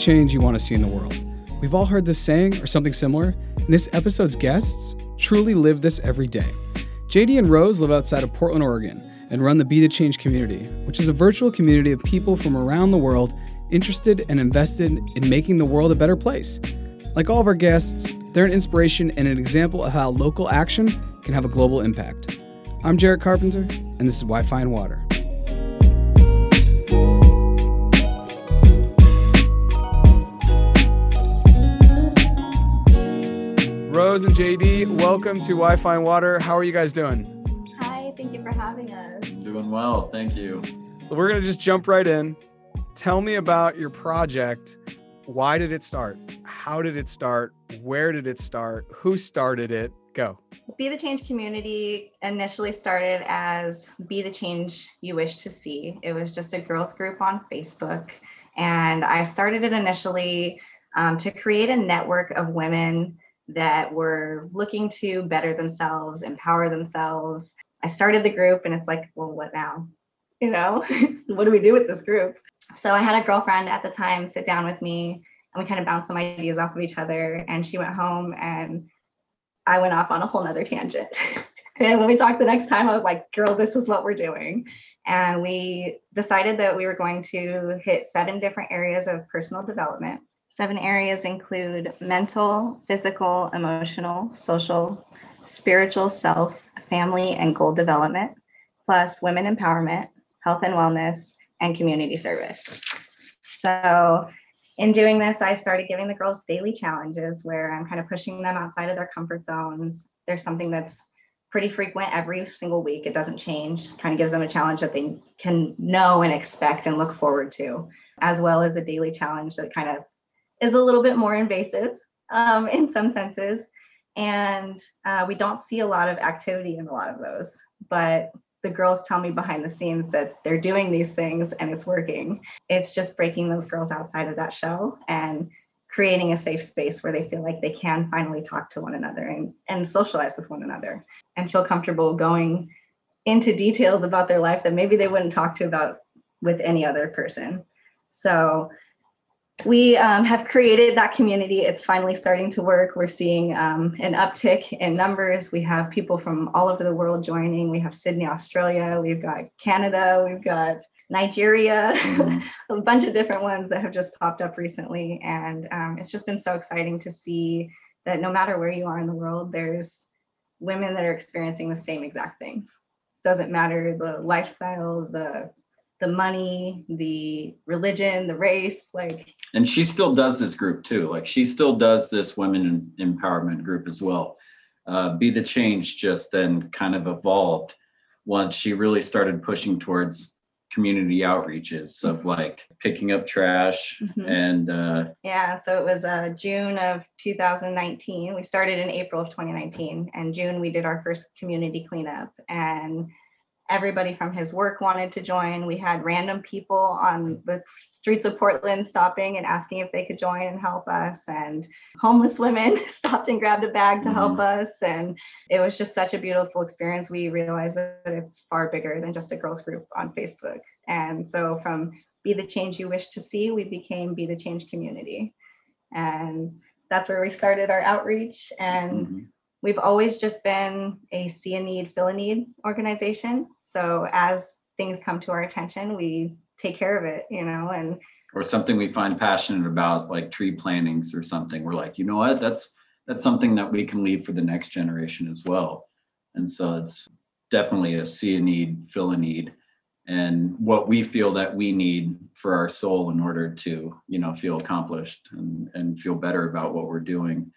change you want to see in the world. We've all heard this saying or something similar, and this episode's guests truly live this every day. JD and Rose live outside of Portland, Oregon, and run the Be the Change community, which is a virtual community of people from around the world interested and invested in making the world a better place. Like all of our guests, they're an inspiration and an example of how local action can have a global impact. I'm Jarrett Carpenter, and this is Wi Fi and Water. Rose and JD, welcome to Wi Fi and Water. How are you guys doing? Hi, thank you for having us. Doing well, thank you. We're going to just jump right in. Tell me about your project. Why did it start? How did it start? Where did it start? Who started it? Go. Be the Change community initially started as Be the Change You Wish to See. It was just a girls group on Facebook. And I started it initially um, to create a network of women that were looking to better themselves, empower themselves. I started the group and it's like, well, what now? You know, what do we do with this group? So I had a girlfriend at the time sit down with me and we kind of bounced some ideas off of each other. And she went home and I went off on a whole nother tangent. and when we talked the next time, I was like, girl, this is what we're doing. And we decided that we were going to hit seven different areas of personal development Seven areas include mental, physical, emotional, social, spiritual, self, family, and goal development, plus women empowerment, health and wellness, and community service. So, in doing this, I started giving the girls daily challenges where I'm kind of pushing them outside of their comfort zones. There's something that's pretty frequent every single week. It doesn't change, kind of gives them a challenge that they can know and expect and look forward to, as well as a daily challenge that kind of is a little bit more invasive um, in some senses. And uh, we don't see a lot of activity in a lot of those. But the girls tell me behind the scenes that they're doing these things and it's working. It's just breaking those girls outside of that shell and creating a safe space where they feel like they can finally talk to one another and, and socialize with one another and feel comfortable going into details about their life that maybe they wouldn't talk to about with any other person. So we um, have created that community. It's finally starting to work. We're seeing um, an uptick in numbers. We have people from all over the world joining. We have Sydney, Australia. We've got Canada. We've got Nigeria, mm-hmm. a bunch of different ones that have just popped up recently. And um, it's just been so exciting to see that no matter where you are in the world, there's women that are experiencing the same exact things. Doesn't matter the lifestyle, the the money, the religion, the race, like. And she still does this group too. Like she still does this women empowerment group as well. Uh, Be the Change just then kind of evolved once she really started pushing towards community outreaches of mm-hmm. like picking up trash mm-hmm. and uh yeah so it was uh june of 2019 we started in april of 2019 and june we did our first community cleanup and everybody from his work wanted to join. We had random people on the streets of Portland stopping and asking if they could join and help us. And homeless women stopped and grabbed a bag to mm-hmm. help us. And it was just such a beautiful experience. We realized that it's far bigger than just a girls group on Facebook. And so from Be the Change You Wish to See, we became Be the Change Community. And that's where we started our outreach. And mm-hmm we've always just been a see a need, fill a need organization. So as things come to our attention, we take care of it, you know, and or something we find passionate about, like tree plantings or something. We're like, you know what, that's that's something that we can leave for the next generation as well. And so it's definitely a see a need, fill a need, and what we feel that we need for our soul in order to, you know, feel accomplished and, and feel better about what we're doing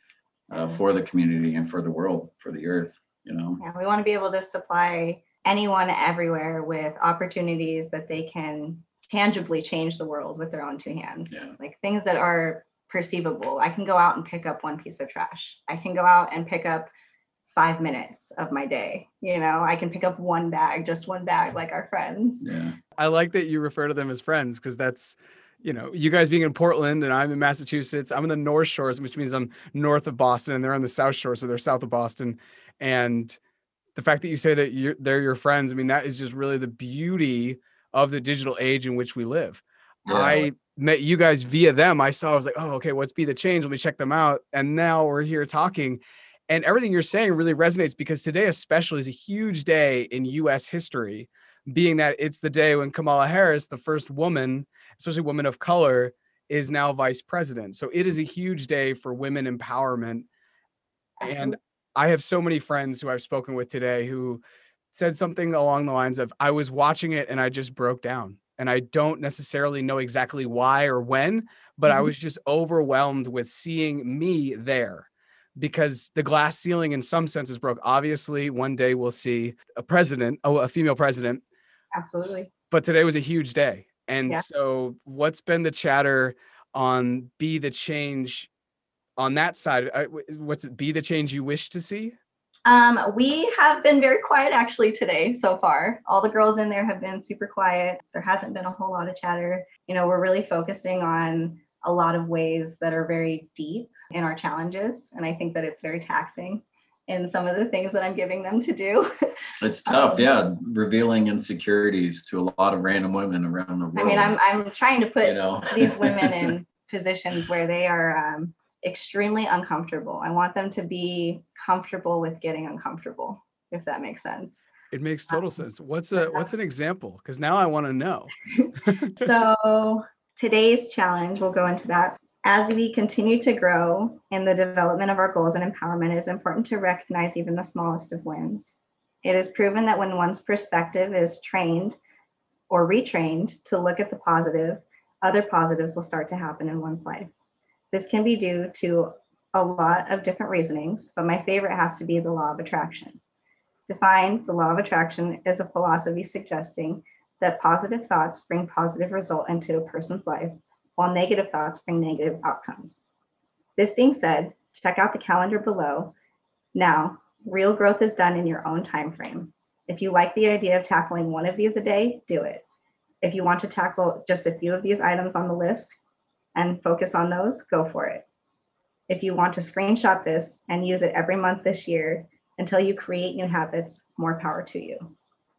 uh, for the community and for the world, for the earth, you know. Yeah, we want to be able to supply anyone everywhere with opportunities that they can tangibly change the world with their own two hands. Yeah. Like things that are perceivable. I can go out and pick up one piece of trash. I can go out and pick up five minutes of my day. You know, I can pick up one bag, just one bag, like our friends. Yeah. I like that you refer to them as friends because that's you know, you guys being in Portland and I'm in Massachusetts. I'm in the North Shores, which means I'm north of Boston, and they're on the South Shore, so they're south of Boston. And the fact that you say that you're they're your friends, I mean, that is just really the beauty of the digital age in which we live. Yeah. I met you guys via them, I saw I was like, oh, okay, what's be the change? Let me check them out. And now we're here talking. And everything you're saying really resonates because today, especially, is a huge day in US history, being that it's the day when Kamala Harris, the first woman, especially women of color, is now vice president. So it is a huge day for women empowerment. Absolutely. And I have so many friends who I've spoken with today who said something along the lines of, I was watching it and I just broke down. And I don't necessarily know exactly why or when, but I Mhm. was just overwhelmed with seeing me there because the glass ceiling in some senses broke. Obviously, one day we'll see a president, oh, a female president, Absolutely. but today was a huge day. And Yeah. so, what's been the chatter on be the change on that side? What's it? Be the change you wish to see? Um, we have been very quiet actually today so far. All the girls in there have been super quiet. There hasn't been a whole lot of chatter. You know, we're really focusing on a lot of ways that are very deep in our challenges. And I think that it's very taxing in some of the things that I'm giving them to do. It's tough, Um, yeah. Revealing insecurities to a lot of random women around the world. I mean, I'm I'm trying to put you know these women in positions where they are um, extremely uncomfortable. I want them to be comfortable with getting uncomfortable, if that makes sense. It makes total sense. What's a what's an example? Because now I want to know. so today's challenge we'll go into that as we continue to grow in the development of our goals and empowerment it is important to recognize even the smallest of wins. It is proven that when one's perspective is trained or retrained to look at the positive other positives will start to happen in one's life. This can be due to a lot of different reasonings but my favorite has to be the law of attraction. Defined the law of attraction is a philosophy suggesting that positive thoughts bring positive result into a person's life, while negative thoughts bring negative outcomes. This being said, check out the calendar below. Now, real growth is done in your own time frame. If you like the idea of tackling one of these a day, do it. If you want to tackle just a few of these items on the list and focus on those, go for it. If you want to screenshot this and use it every month this year until you create new habits, more power to you.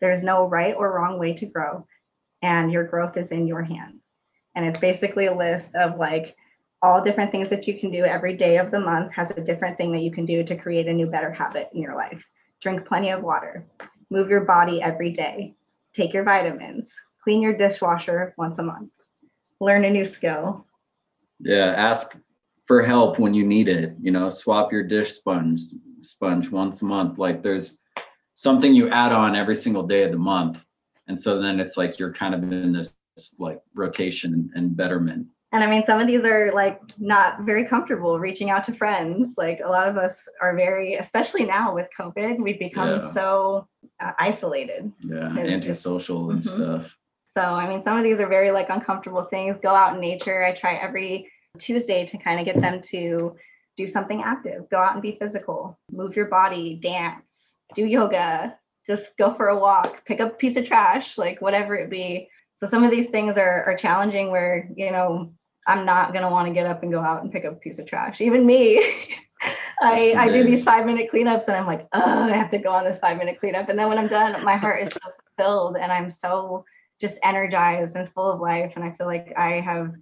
There is no right or wrong way to grow, and your growth is in your hands. And it's basically a list of like all different things that you can do every day of the month has a different thing that you can do to create a new, better habit in your life. Drink plenty of water, move your body every day, take your vitamins, clean your dishwasher once a month, learn a new skill. yeah, ask for help when you need it. You know, swap your dish sponge sponge once a month. Like there's something you add on every single day of the month. And so then it's like you're kind of in this like rotation and betterment. And I mean, some of these are like not very comfortable reaching out to friends. Like a lot of us are very, especially now with COVID, we've become Yeah. so uh, isolated. Yeah, It's- antisocial and Mhm. stuff. So, I mean, some of these are very like uncomfortable things. Go out in nature. I try every Tuesday to kind of get them to do something active. Go out and be physical, move your body, dance, do yoga, just go for a walk, pick up a piece of trash, like whatever it be. So, some of these things are, are challenging where, you know, I'm not going to want to get up and go out and pick up a piece of trash. Even me. I, I do these five minute cleanups and I'm like, oh, I have to go on this five minute cleanup. And then when I'm done, my heart is so fulfilled and I'm so just energized and full of life. And I feel like I have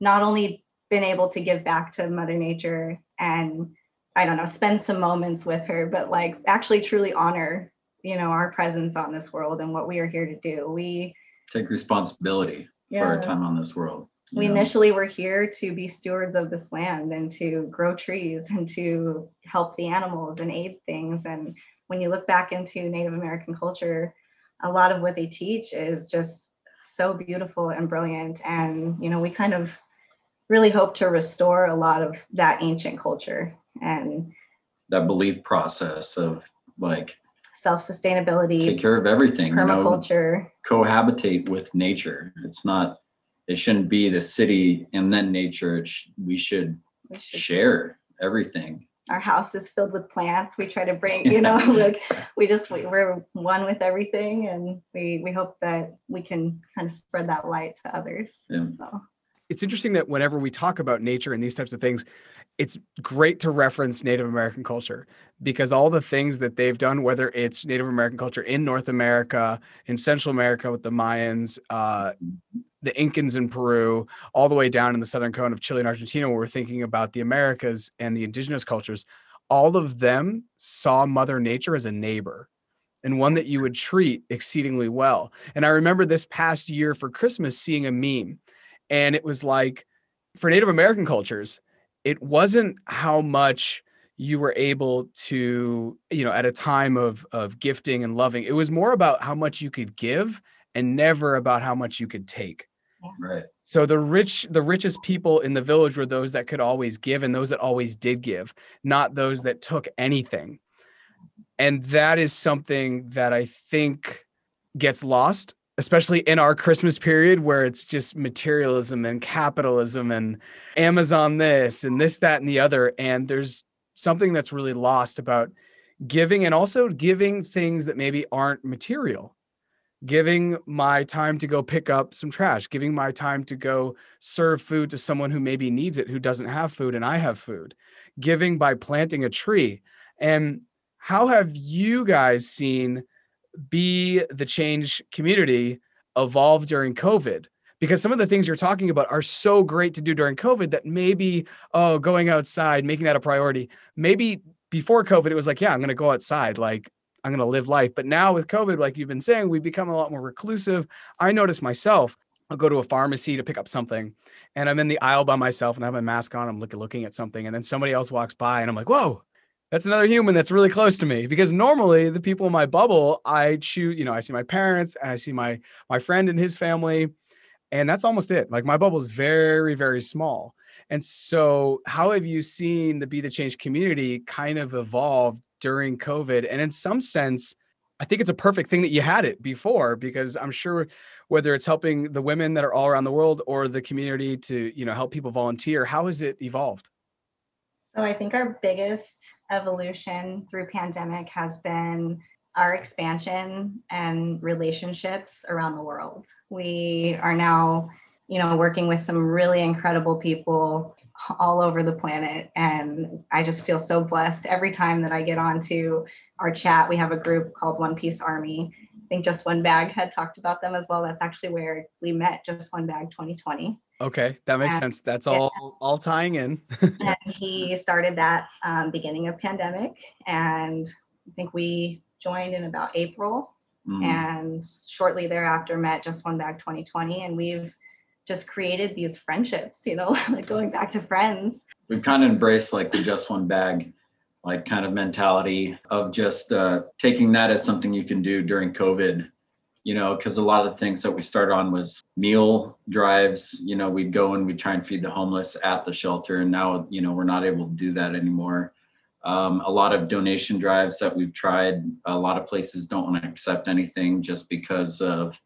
not only been able to give back to Mother Nature and I don't know, spend some moments with her, but like actually truly honor, you know, our presence on this world and what we are here to do. We Take responsibility for our time on this world. we know? initially were here to be stewards of this land and to grow trees and to help the animals and aid things. And when you look back into Native American culture, a lot of what they teach is just so beautiful and brilliant. And, you know, we kind of really hope to restore a lot of that ancient culture and that belief process of like self sustainability, take care of everything, you know, permaculture. cohabitate with nature. It's not, it shouldn't be the city and then nature. It sh- we should We should share everything. our house is filled with plants we try to bring you know like we just we, we're one with everything and we we hope that we can kind of spread that light to others Yeah. so It's interesting that whenever we talk about nature and these types of things, it's great to reference Native American culture because all the things that they've done, whether it's Native American culture in North America, in Central America with the Mayans, uh, the Incans in Peru, all the way down in the southern cone of Chile and Argentina, where we're thinking about the Americas and the indigenous cultures, all of them saw Mother Nature as a neighbor and one that you would treat exceedingly well. And I remember this past year for Christmas seeing a meme, and it was like for Native American cultures, it wasn't how much you were able to, you know, at a time of of gifting and loving. It was more about how much you could give and never about how much you could take. Right. So the rich, the richest people in the village were those that could always give and those that always did give, not those that took anything. And that is something that I think gets lost, especially in our Christmas period where it's just materialism and capitalism and Amazon this and this, that, and the other. And there's something that's really lost about giving and also giving things that maybe aren't material giving my time to go pick up some trash, giving my time to go serve food to someone who maybe needs it, who doesn't have food and I have food, giving by planting a tree. And how have you guys seen be the change community evolve during COVID? Because some of the things you're talking about are so great to do during COVID that maybe, oh, going outside, making that a priority. Maybe before COVID, it was like, yeah, I'm going to go outside. Like, I'm going to live life. But now with COVID, like you've been saying, we've become a lot more reclusive. I notice myself, I'll go to a pharmacy to pick up something and I'm in the aisle by myself and I have my mask on. I'm looking, looking at something and then somebody else walks by and I'm like, whoa, that's another human that's really close to me because normally the people in my bubble, I choose, you know, I see my parents and I see my, my friend and his family and that's almost it. Like my bubble is very, very small. And so, how have you seen the Be the Change community kind of evolve during COVID. And in some sense, I think it's a perfect thing that you had it before because I'm sure whether it's helping the women that are all around the world or the community to, you know, help people volunteer, how has it evolved? So I think our biggest evolution through pandemic has been our expansion and relationships around the world. We are now, you know, working with some really incredible people all over the planet. And I just feel so blessed every time that I get onto our chat. We have a group called One Piece Army. I think Just One Bag had talked about them as well. That's actually where we met, Just One Bag 2020. Okay, that makes and, sense. That's all yeah. all tying in. and he started that um, beginning of pandemic, and I think we joined in about April, mm. and shortly thereafter met Just One Bag 2020, and we've just created these friendships, you know, like going back to friends. We've kind of embraced like the just one bag, like kind of mentality of just uh, taking that as something you can do during COVID, you know, because a lot of the things that we started on was meal drives. You know, we'd go and we'd try and feed the homeless at the shelter. And now, you know, we're not able to do that anymore. Um, a lot of donation drives that we've tried. A lot of places don't want to accept anything just because of,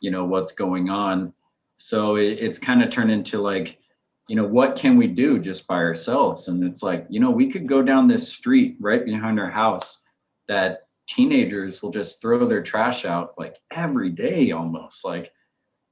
you know, what's going on so it, it's kind of turned into like, you know, what can we do just by ourselves? And it's like, you know, we could go down this street right behind our house that teenagers will just throw their trash out like every day almost. Like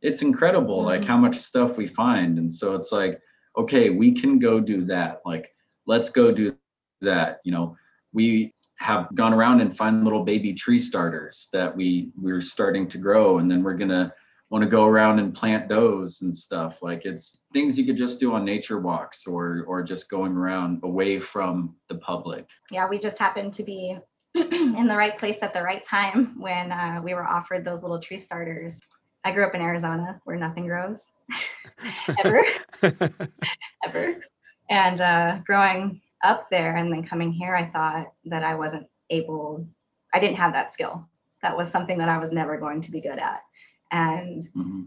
it's incredible, mm-hmm. like how much stuff we find. And so it's like, okay, we can go do that. Like, let's go do that. You know, we have gone around and find little baby tree starters that we we're starting to grow and then we're gonna want to go around and plant those and stuff like it's things you could just do on nature walks or or just going around away from the public yeah we just happen to be in the right place at the right time when uh, we were offered those little tree starters. I grew up in arizona where nothing grows. Ever. Ever. And uh, growing up there and then coming here i thought that i wasn't able i didn't have that skill. That was something that i was never going to be good at. And mm-hmm.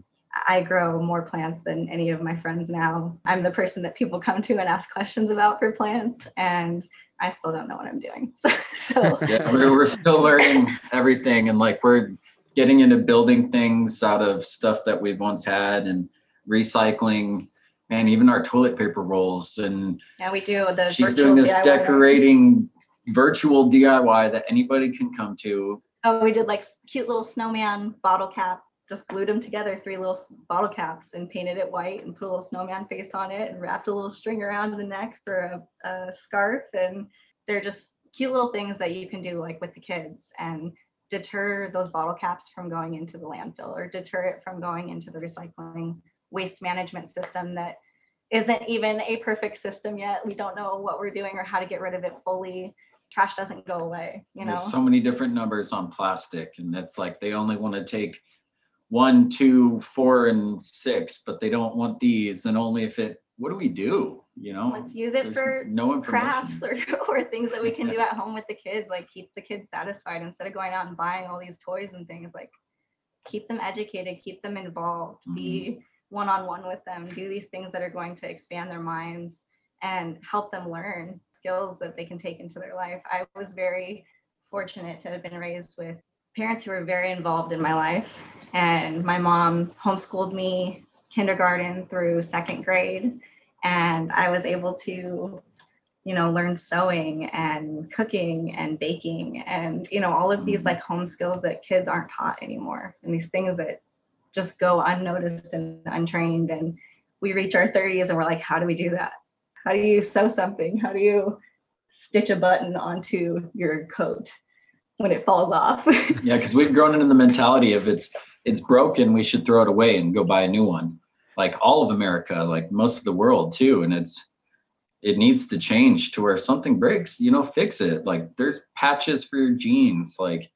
I grow more plants than any of my friends now. I'm the person that people come to and ask questions about for plants, and I still don't know what I'm doing. So, so. yeah, we're still learning everything, and like we're getting into building things out of stuff that we've once had and recycling. and even our toilet paper rolls and yeah, we do. The she's doing this DIY decorating virtual DIY that anybody can come to. Oh, we did like cute little snowman bottle cap just glued them together, three little bottle caps, and painted it white and put a little snowman face on it and wrapped a little string around the neck for a, a scarf. And they're just cute little things that you can do like with the kids and deter those bottle caps from going into the landfill or deter it from going into the recycling waste management system that isn't even a perfect system yet. We don't know what we're doing or how to get rid of it fully. Trash doesn't go away, you know. There's so many different numbers on plastic, and it's like they only want to take one, two, four, and six, but they don't want these, and only if it. What do we do? You know, Let's use it for no crafts or, or things that we can do at home with the kids, like keep the kids satisfied instead of going out and buying all these toys and things. Like keep them educated, keep them involved, be one on one with them, do these things that are going to expand their minds and help them learn skills that they can take into their life. I was very fortunate to have been raised with parents who were very involved in my life. And my mom homeschooled me kindergarten through second grade. And I was able to, you know, learn sewing and cooking and baking and, you know, all of these mm-hmm. like home skills that kids aren't taught anymore. And these things that just go unnoticed and untrained. And we reach our 30s and we're like, how do we do that? How do you sew something? How do you stitch a button onto your coat when it falls off? Yeah, because we've grown into the mentality of it's it's broken, we should throw it away and go buy a new one. Like all of America, like most of the world too. And it's it needs to change to where something breaks, you know, fix it. Like there's patches for your jeans, like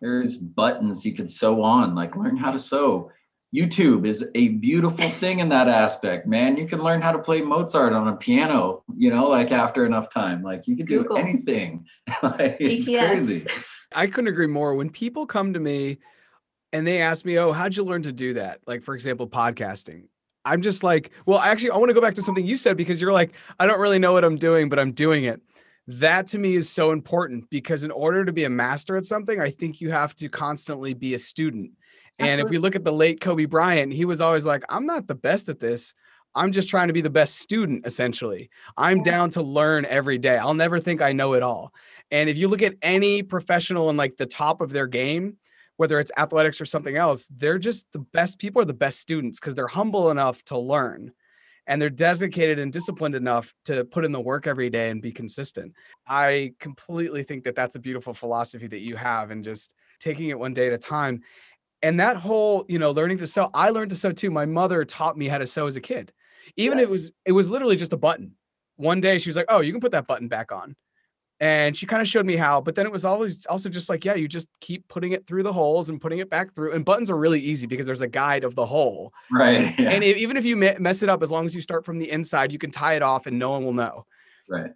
there's buttons you could sew on, like learn how to sew. YouTube is a beautiful thing in that aspect, man. You can learn how to play Mozart on a piano, you know, like after enough time. Like you can do Google. anything. like, it's GTS. crazy. I couldn't agree more. When people come to me and they ask me, "Oh, how'd you learn to do that?" Like, for example, podcasting. I'm just like, well, actually, I want to go back to something you said because you're like, I don't really know what I'm doing, but I'm doing it. That to me is so important because in order to be a master at something, I think you have to constantly be a student. And if uh-huh. we look at the late Kobe Bryant, he was always like, I'm not the best at this. I'm just trying to be the best student, essentially. I'm down to learn every day. I'll never think I know it all. And if you look at any professional in like the top of their game, whether it's athletics or something else, they're just the best people are the best students because they're humble enough to learn and they're dedicated and disciplined enough to put in the work every day and be consistent. I completely think that that's a beautiful philosophy that you have and just taking it one day at a time. And that whole, you know, learning to sew, I learned to sew too. My mother taught me how to sew as a kid. Even if it was it was literally just a button. One day she was like, "Oh, you can put that button back on." And she kind of showed me how, but then it was always also just like, yeah, you just keep putting it through the holes and putting it back through. And buttons are really easy because there's a guide of the hole. Right. Yeah. And if, even if you mess it up, as long as you start from the inside, you can tie it off and no one will know. right.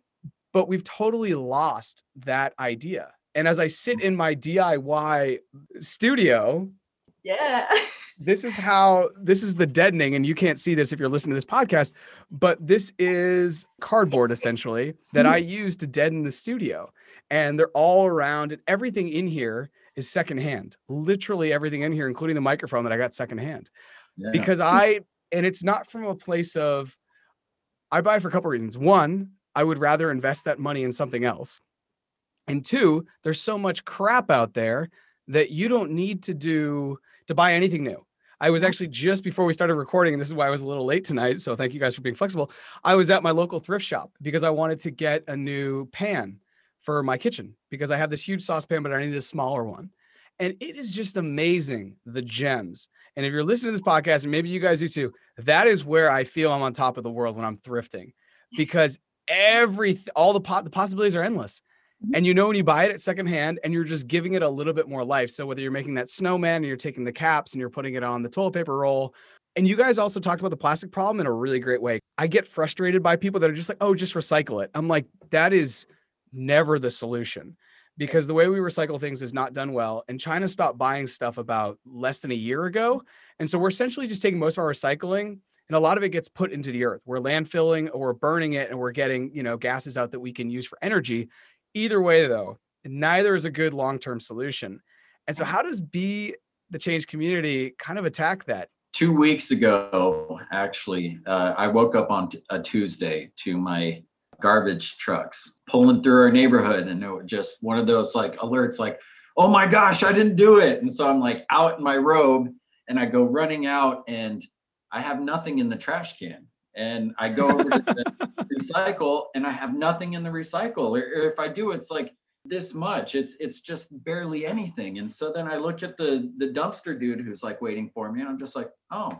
But we've totally lost that idea. And as I sit mm. in my DIY studio, yeah. this is how this is the deadening and you can't see this if you're listening to this podcast but this is cardboard essentially that i use to deaden the studio and they're all around and everything in here is secondhand literally everything in here including the microphone that i got secondhand Yeah. because i and it's not from a place of i buy it for a couple reasons one i would rather invest that money in something else and two there's so much crap out there that you don't need to do to buy anything new. I was actually just before we started recording and this is why i was a little late tonight so thank you guys for being flexible. I was at my local thrift shop because i wanted to get a new pan for my kitchen because i have this huge saucepan but i needed a smaller one. And it is just amazing the gems. And if you're listening to this podcast and maybe you guys do too that is where i feel i'm on top of the world when i'm thrifting because every all the pot the possibilities are endless Mm-hmm. and you know when you buy it at secondhand and you're just giving it a little bit more life. So whether you're making that snowman and you're taking the caps and you're putting it on the toilet paper roll. And you guys also talked about the plastic problem in a really great way. I get frustrated by people that are just like oh just recycle it. I'm like that is never the solution. Because the way we recycle things is not done well and china stopped buying stuff about less than a year ago. And so we're essentially just taking most of our recycling and a lot of it gets put into the earth. We're landfilling or we're burning it and we're getting you know gases out that we can use for energy either way though neither is a good long-term solution. And so how does be the change community kind of attack that? Two weeks ago, actually, uh, I woke up on t- a Tuesday to my garbage trucks pulling through our neighborhood, and it was just one of those like alerts, like, "Oh my gosh, I didn't do it!" And so I'm like out in my robe, and I go running out, and I have nothing in the trash can, and I go over to the recycle, and I have nothing in the recycle, or, or if I do, it's like this much it's it's just barely anything and so then i look at the the dumpster dude who's like waiting for me and i'm just like oh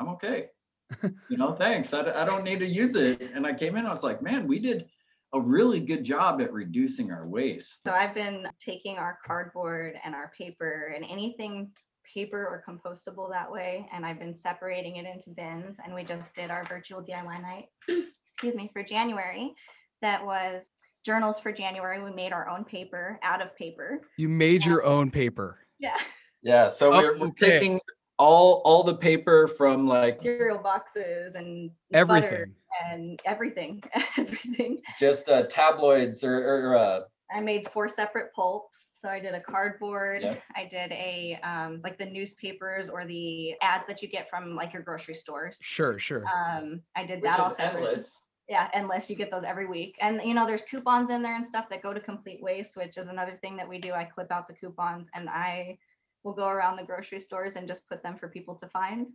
I'm okay. you know, thanks. I, I don't need to use it. And I came in, I was like, man, we did a really good job at reducing our waste. So I've been taking our cardboard and our paper and anything paper or compostable that way, and I've been separating it into bins. And we just did our virtual DIY night, excuse me, for January. That was journals for January. We made our own paper out of paper. You made your own paper. Yeah, Yeah. So Oh, we're, we're okay. taking all all the paper from like cereal boxes and Everything. and everything, everything. just uh, tabloids or, or uh, I made four separate pulps. So I did a cardboard. Yep. I did a um, like the newspapers or the ads that you get from like your grocery stores. Sure, sure. Um, I did which that all is separate. endless. Yeah, endless. You get those every week. And you know, there's coupons in there and stuff that go to complete waste, which is another thing that we do. I clip out the coupons and I will go around the grocery stores and just put them for people to find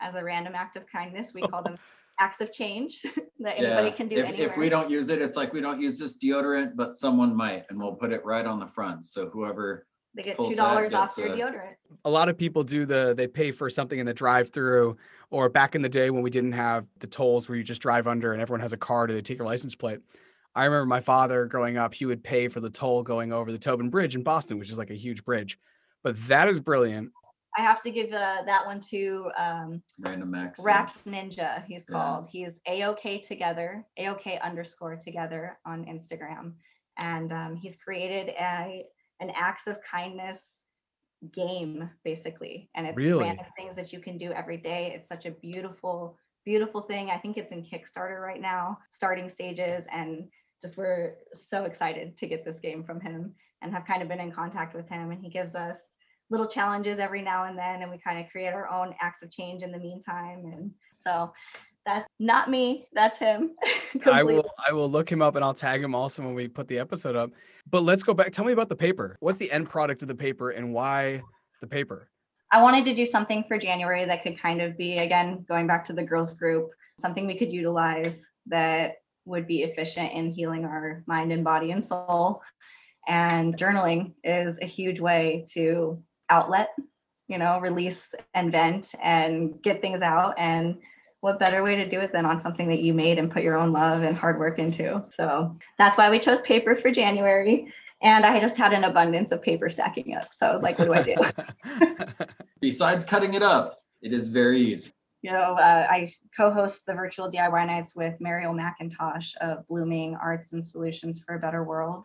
as a random act of kindness. We call them acts of change that anybody Yeah, can do if, anywhere. if we don't use it, it's like we don't use this deodorant, but someone might, and we'll put it right on the front. So whoever, they get two dollars off gets your a- deodorant. a lot of people do the they pay for something in the drive-through or back in the day when we didn't have the tolls where you just drive under and everyone has a card or they take your license plate. I remember my father growing up, he would pay for the toll going over the Tobin Bridge in Boston, which is like a huge bridge. But that is brilliant. I have to give uh, that one to um, random Max. Rack Ninja, he's Yeah. called. He's AOK together, AOK underscore together on Instagram. And um, he's created a an acts of kindness game, basically. And it's Really? random things that you can do every day. It's such a beautiful, beautiful thing. I think it's in Kickstarter right now, starting stages. And just we're so excited to get this game from him and have kind of been in contact with him. And he gives us little challenges every now and then and we kind of create our own acts of change in the meantime and so that's not me that's him I will I will look him up and I'll tag him also when we put the episode up. But let's go back. Tell me about the paper. What's the end product of the paper and why the paper? I wanted to do something for January that could kind of be, again, going back to the girls group, something we could utilize that would be efficient in healing our mind and body and soul. And journaling is a huge way to outlet, you know, release and vent and get things out. And what better way to do it than on something that you made and put your own love and hard work into? So that's why we chose paper for January. And I just had an abundance of paper stacking up. So I was like, what do I do? Besides cutting it up, it is very easy. you know, uh, I co-host the virtual DIY nights with Mariel McIntosh of Blooming Arts and Solutions for a Better World.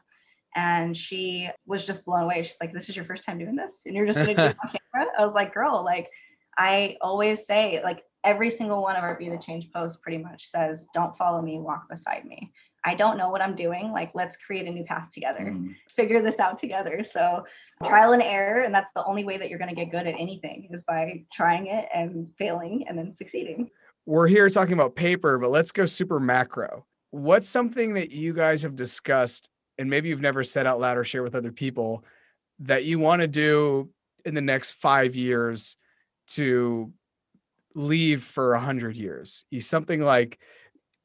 And she was just blown away. She's like, this is your first time doing this? And you're just gonna do it on camera? I was like, girl, like I always say, like every single one of our Be the Change posts pretty much says, don't follow me, walk beside me. I don't know what I'm doing. Like, let's create a new path together Mm. figure this out together. So trial and error, and that's the only way that you're going to get good at anything is by trying it and failing and then succeeding. We're here talking about paper, but let's go super macro. What's something that you guys have discussed and maybe you've never said out loud or share with other people that you want to do in the next five years to leave for a hundred years? Is something like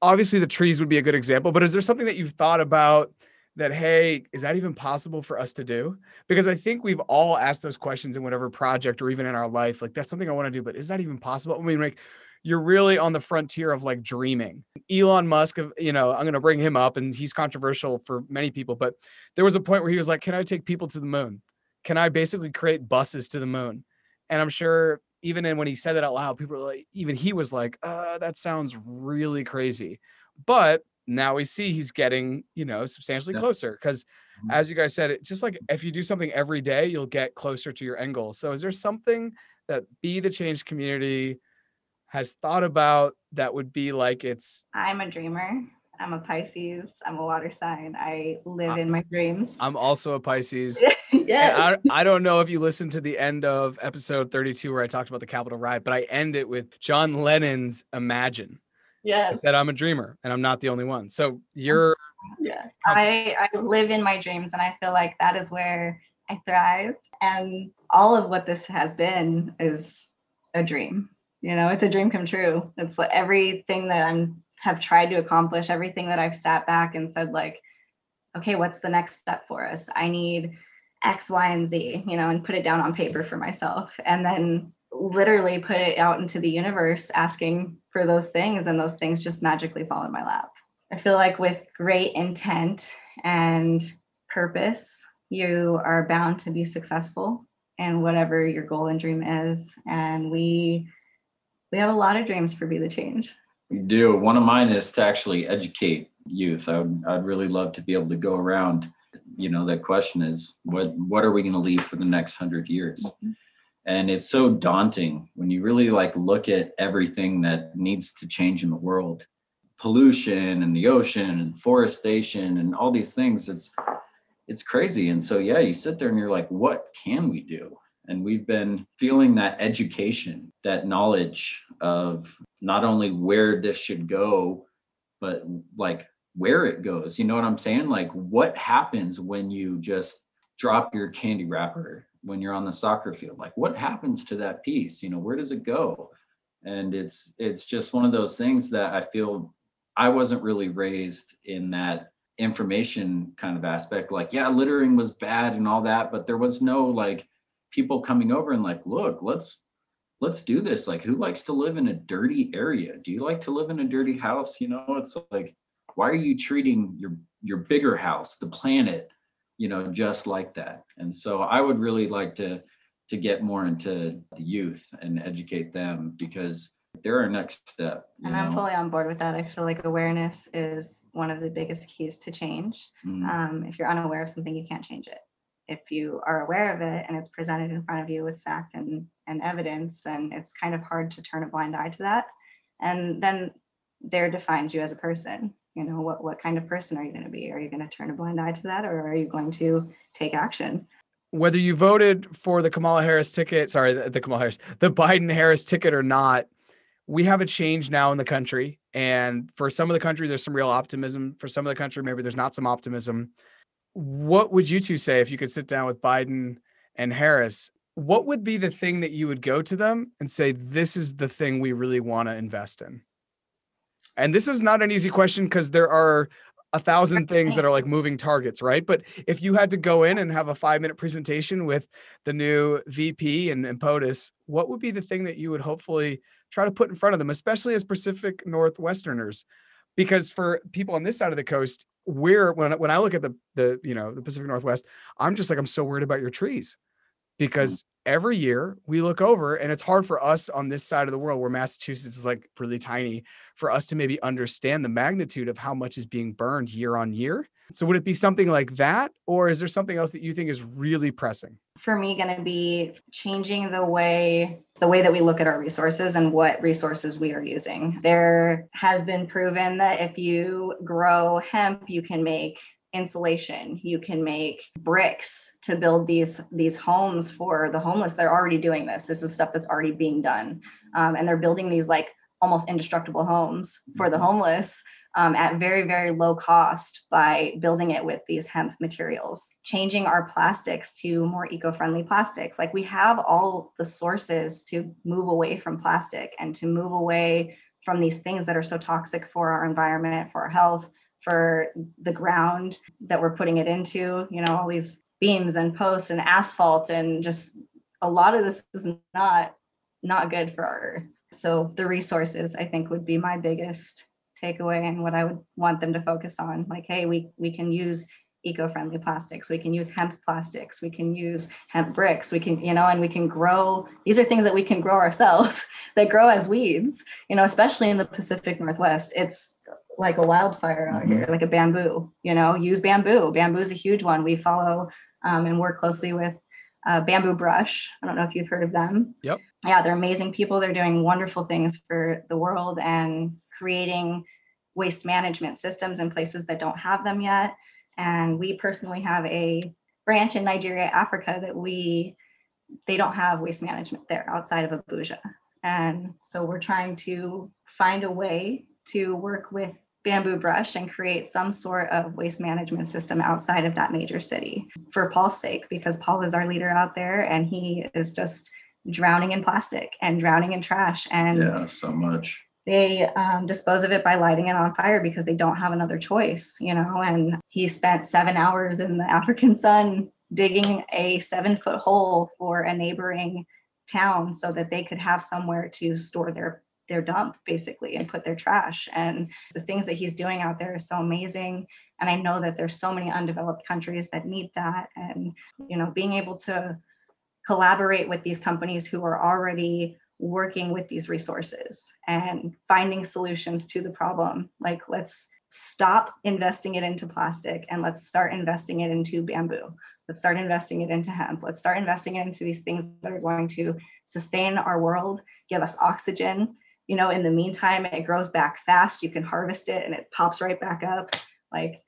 obviously the trees would be a good example, but is there something that you've thought about that, hey, is that even possible for us to do? Because I think we've all asked those questions in whatever project or even in our life. Like, that's something I want to do, but is that even possible? I mean, like, you're really on the frontier of like dreaming. Elon Musk, you know, I'm going to bring him up and he's controversial for many people, but there was a point where he was like, Can I take people to the moon? Can I basically create buses to the moon? And I'm sure even in when he said that out loud, people were like, even he was like, uh, that sounds really crazy. But now we see he's getting, you know, substantially Yeah. closer because Mhm. as you guys said, it just like if you do something every day, you'll get closer to your end goal. So is there something that Be the Change community has thought about that would be like it's I'm a dreamer. I'm a Pisces. I'm a water sign. I live I- in my dreams. I'm also a Pisces. Yes. I, I don't know if you listened to the end of episode 32 where I talked about the Capitol riot, but I end it with John Lennon's Imagine. I yes. said I'm a dreamer and I'm not the only one. So you're Yeah. I, I live in my dreams and I feel like that is where I thrive. And all of what this has been is a dream. You know, it's a dream come true. It's like everything that I'm have tried to accomplish, everything that I've sat back and said, like, okay, what's the next step for us? I need X, Y, and Z, you know, and put it down on paper for myself. And then literally put it out into the universe asking for those things and those things just magically fall in my lap. I feel like with great intent and purpose, you are bound to be successful in whatever your goal and dream is. And we we have a lot of dreams for Be the Change. We do. One of mine is to actually educate youth. I would, I'd really love to be able to go around. You know, that question is what what are we going to leave for the next hundred years? Mm-hmm. And it's so daunting when you really like look at everything that needs to change in the world, pollution and the ocean and forestation and all these things. It's it's crazy. And so yeah, you sit there and you're like, what can we do? And we've been feeling that education, that knowledge of not only where this should go, but like where it goes. You know what I'm saying? Like what happens when you just drop your candy wrapper when you're on the soccer field? Like what happens to that piece? You know, where does it go? And it's it's just one of those things that I feel I wasn't really raised in that information kind of aspect like yeah littering was bad and all that but there was no like people coming over and like, look, let's let's do this. Like, who likes to live in a dirty area? Do you like to live in a dirty house? You know, it's like, why are you treating your your bigger house, the planet, you know, just like that? And so I would really like to to get more into the youth and educate them because they're our next step. And I'm fully on board with that. I feel like awareness is one of the biggest keys to change. Mm-hmm. Um, if you're unaware of something, you can't change it if you are aware of it and it's presented in front of you with fact and, and evidence, then it's kind of hard to turn a blind eye to that. And then there defines you as a person. You know, what, what kind of person are you going to be? Are you going to turn a blind eye to that or are you going to take action? Whether you voted for the Kamala Harris ticket, sorry, the, the Kamala Harris, the Biden Harris ticket or not, we have a change now in the country. And for some of the country, there's some real optimism. For some of the country, maybe there's not some optimism what would you two say if you could sit down with Biden and Harris? What would be the thing that you would go to them and say, this is the thing we really want to invest in? And this is not an easy question because there are a thousand things that are like moving targets, right? But if you had to go in and have a five minute presentation with the new VP and, and POTUS, what would be the thing that you would hopefully try to put in front of them, especially as Pacific Northwesterners? Because for people on this side of the coast, we're when when I look at the the you know the Pacific Northwest, I'm just like I'm so worried about your trees mm-hmm. because every year we look over and it's hard for us on this side of the world where Massachusetts is like really tiny for us to maybe understand the magnitude of how much is being burned year on year. So would it be something like that or is there something else that you think is really pressing? For me going to be changing the way the way that we look at our resources and what resources we are using. There has been proven that if you grow hemp you can make insulation you can make bricks to build these these homes for the homeless they're already doing this this is stuff that's already being done um, and they're building these like almost indestructible homes for the mm-hmm. homeless um, at very very low cost by building it with these hemp materials changing our plastics to more eco-friendly plastics like we have all the sources to move away from plastic and to move away from these things that are so toxic for our environment for our health for the ground that we're putting it into, you know, all these beams and posts and asphalt and just a lot of this is not not good for our earth. So the resources I think would be my biggest takeaway and what I would want them to focus on. Like, hey, we we can use eco-friendly plastics we can use hemp plastics we can use hemp bricks we can you know and we can grow these are things that we can grow ourselves that grow as weeds you know especially in the pacific northwest it's like a wildfire out mm-hmm. here, like a bamboo, you know, use bamboo. Bamboo is a huge one. We follow um, and work closely with uh, Bamboo Brush. I don't know if you've heard of them. Yep. Yeah, they're amazing people. They're doing wonderful things for the world and creating waste management systems in places that don't have them yet. And we personally have a branch in Nigeria, Africa that we they don't have waste management there outside of Abuja. And so we're trying to find a way to work with bamboo brush and create some sort of waste management system outside of that major city for Paul's sake, because Paul is our leader out there and he is just drowning in plastic and drowning in trash. And yeah, so much. They um, dispose of it by lighting it on fire because they don't have another choice, you know. And he spent seven hours in the African sun digging a seven foot hole for a neighboring town so that they could have somewhere to store their their dump basically and put their trash and the things that he's doing out there is so amazing and i know that there's so many undeveloped countries that need that and you know being able to collaborate with these companies who are already working with these resources and finding solutions to the problem. Like let's stop investing it into plastic and let's start investing it into bamboo. Let's start investing it into hemp. Let's start investing it into these things that are going to sustain our world give us oxygen. You know in the meantime it grows back fast. You can harvest it and it pops right back up. Like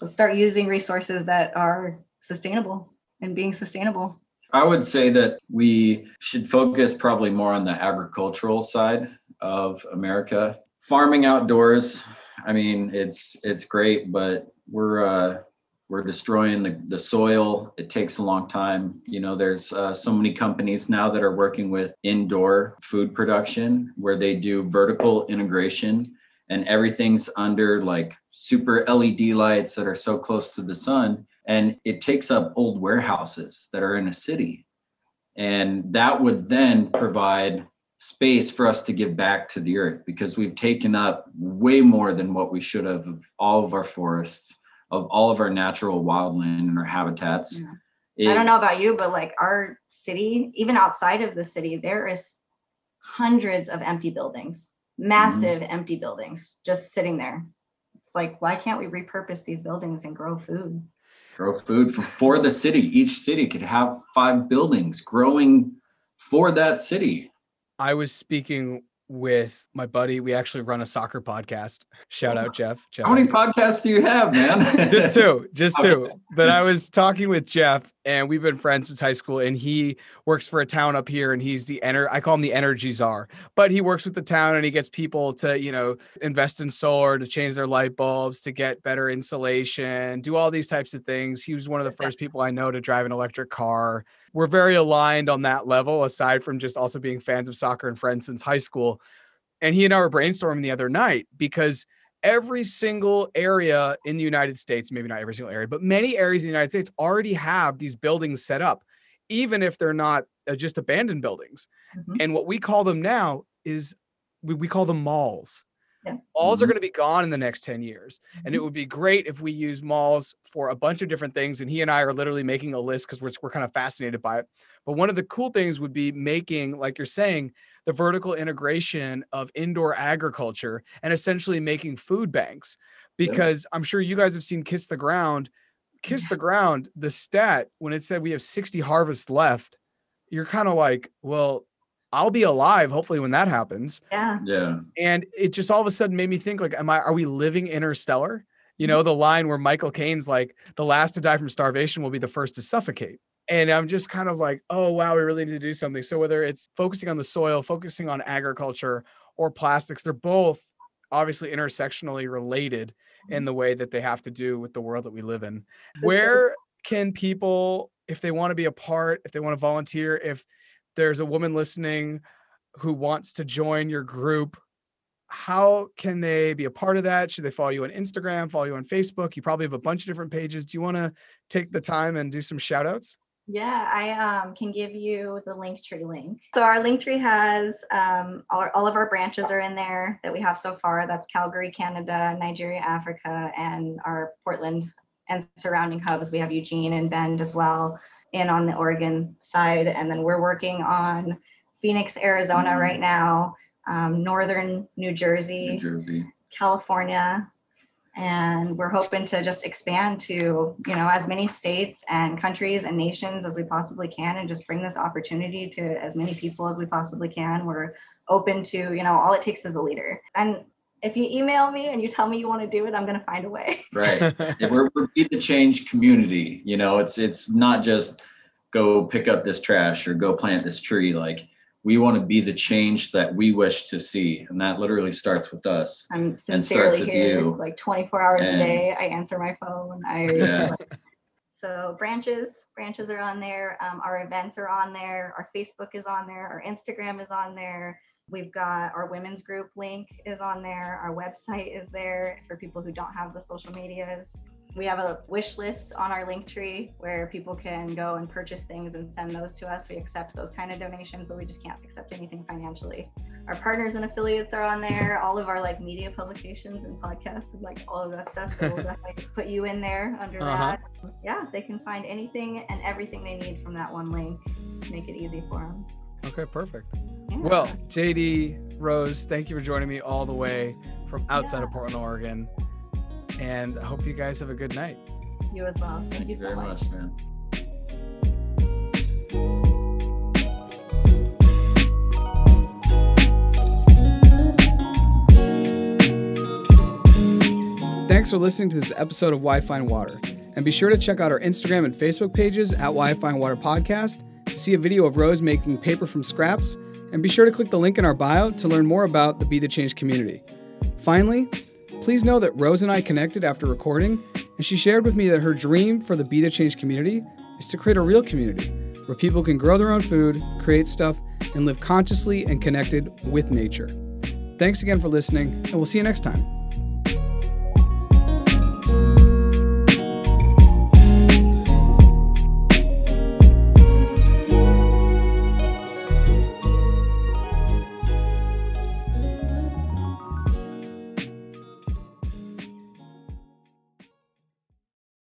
let's start using resources that are sustainable and being sustainable I would say that we should focus probably more on the agricultural side of America. Farming outdoors, I mean, it's it's great, but we're uh, we're destroying the, the soil. It takes a long time. You know, there's uh, so many companies now that are working with indoor food production where they do vertical integration and everything's under like super LED lights that are so close to the sun and it takes up old warehouses that are in a city and that would then provide space for us to give back to the earth because we've taken up way more than what we should have of all of our forests of all of our natural wildland and our habitats Yeah. It- I don't know about you, but like our city, even outside of the city, there is hundreds of empty buildings, massive mm-hmm. empty buildings just sitting there. It's like, why can't we repurpose these buildings and grow food? Grow food for, for the city. Each city could have five buildings growing for that city. I was speaking with my buddy. We actually run a soccer podcast. Shout out oh, Jeff. Jeff. how many podcasts do you have man just two, just two. But I was talking with Jeff, and we've been friends since high school. And he works for a town up here, and he's the ener. I call him the energy czar. But he works with the town, and he gets people to, you know, invest in solar to change their light bulbs, to get better insulation, do all these types of things. He was one of the first people I know to drive an electric car. We're very aligned on that level, aside from just also being fans of soccer and friends since high school. And he and I were brainstorming the other night because every single area in the United States, maybe not every single area, but many areas in the United States already have these buildings set up, even if they're not uh, just abandoned buildings. Mhm. And what we call them now is we, we call them malls. Yeah. Malls are Mhm. going to be gone in the next 10 years. And it would be great if we use malls for a bunch of different things. And he and I are literally making a list because we're, we're kind of fascinated by it. But one of the cool things would be making, like you're saying, the vertical integration of indoor agriculture and essentially making food banks. Yeah. Because I'm sure you guys have seen Kiss the Ground. Kiss Yeah. the Ground, the stat, when it said we have 60 harvests left, you're kind of like, well, I'll be alive hopefully when that happens. Yeah. yeah. And it just all of a sudden made me think like am i are we living interstellar? You know mm-hmm. the line where michael caine's like the last to die from starvation will be the first to suffocate. And i'm just kind of like oh wow we really need to do something. So whether it's focusing on the soil focusing on agriculture or plastics they're both obviously intersectionally related in mm-hmm. the way that they have to do with the world that we live in. Where can people if they want to be a part if they want to volunteer if there's a woman listening who wants to join your group how can they be a part of that should they follow you on instagram follow you on facebook you probably have a bunch of different pages do you want to take the time and do some shout outs Yeah, I um, can give you the Linktree link. So our Linktree has um, all, all of our branches are in there that we have so far. That's Calgary, Canada, Nigeria, Africa, and our Portland and surrounding hubs. We have Eugene and Bend as well, in on the Oregon side, and then we're working on Phoenix, Arizona right now, um, northern New new Jersey, jersey. California, and we're hoping to just expand to you know as many states and countries and nations as we possibly can and just bring this opportunity to as many people as we possibly can. We're open to you know all it takes is a leader. And if you email me and you tell me you want to do it i'm going to find a way right we're, we're be the change community you know it's it's not just go pick up this trash or go plant this tree like we want to be the change that we wish to see and that literally starts with us i'm And starts sincerely with here you. like 24 hours And- a day i answer my phone i Yeah. So branches, branches are on there. Um, our events are on there. Our Facebook is on there. Our Instagram is on there. We've got our women's group link is on there. Our website is there for people who don't have the social medias. we have a wish list on our Linktree where people can go and purchase things and send those to us. We accept those kind of donations, but we just can't accept anything financially. Our partners and affiliates are on there, all of our like media publications and podcasts and like all of that stuff. So we'll definitely put you in there under Uh-huh. that. Yeah, they can find anything and everything they need from that one link. Make it easy for them. Okay, perfect. Yeah. Well, JD Rose, thank you for joining me all the way from outside of Portland, Oregon. And I hope you guys have a good night. you as well. Thank, Thank you you so very much. much, man. Thanks for listening to this episode of WiFi and Water. And be sure to check out our Instagram and Facebook pages at WiFi and Water Podcast to see a video of Rose making paper from scraps. And be sure to click the link in our bio to learn more about the Be the Change community. Finally, please know that Rose and I connected after recording, and she shared with me that her dream for the Be the Change community is to create a real community where people can grow their own food, create stuff, and live consciously and connected with nature. Thanks again for listening, and we'll see you next time.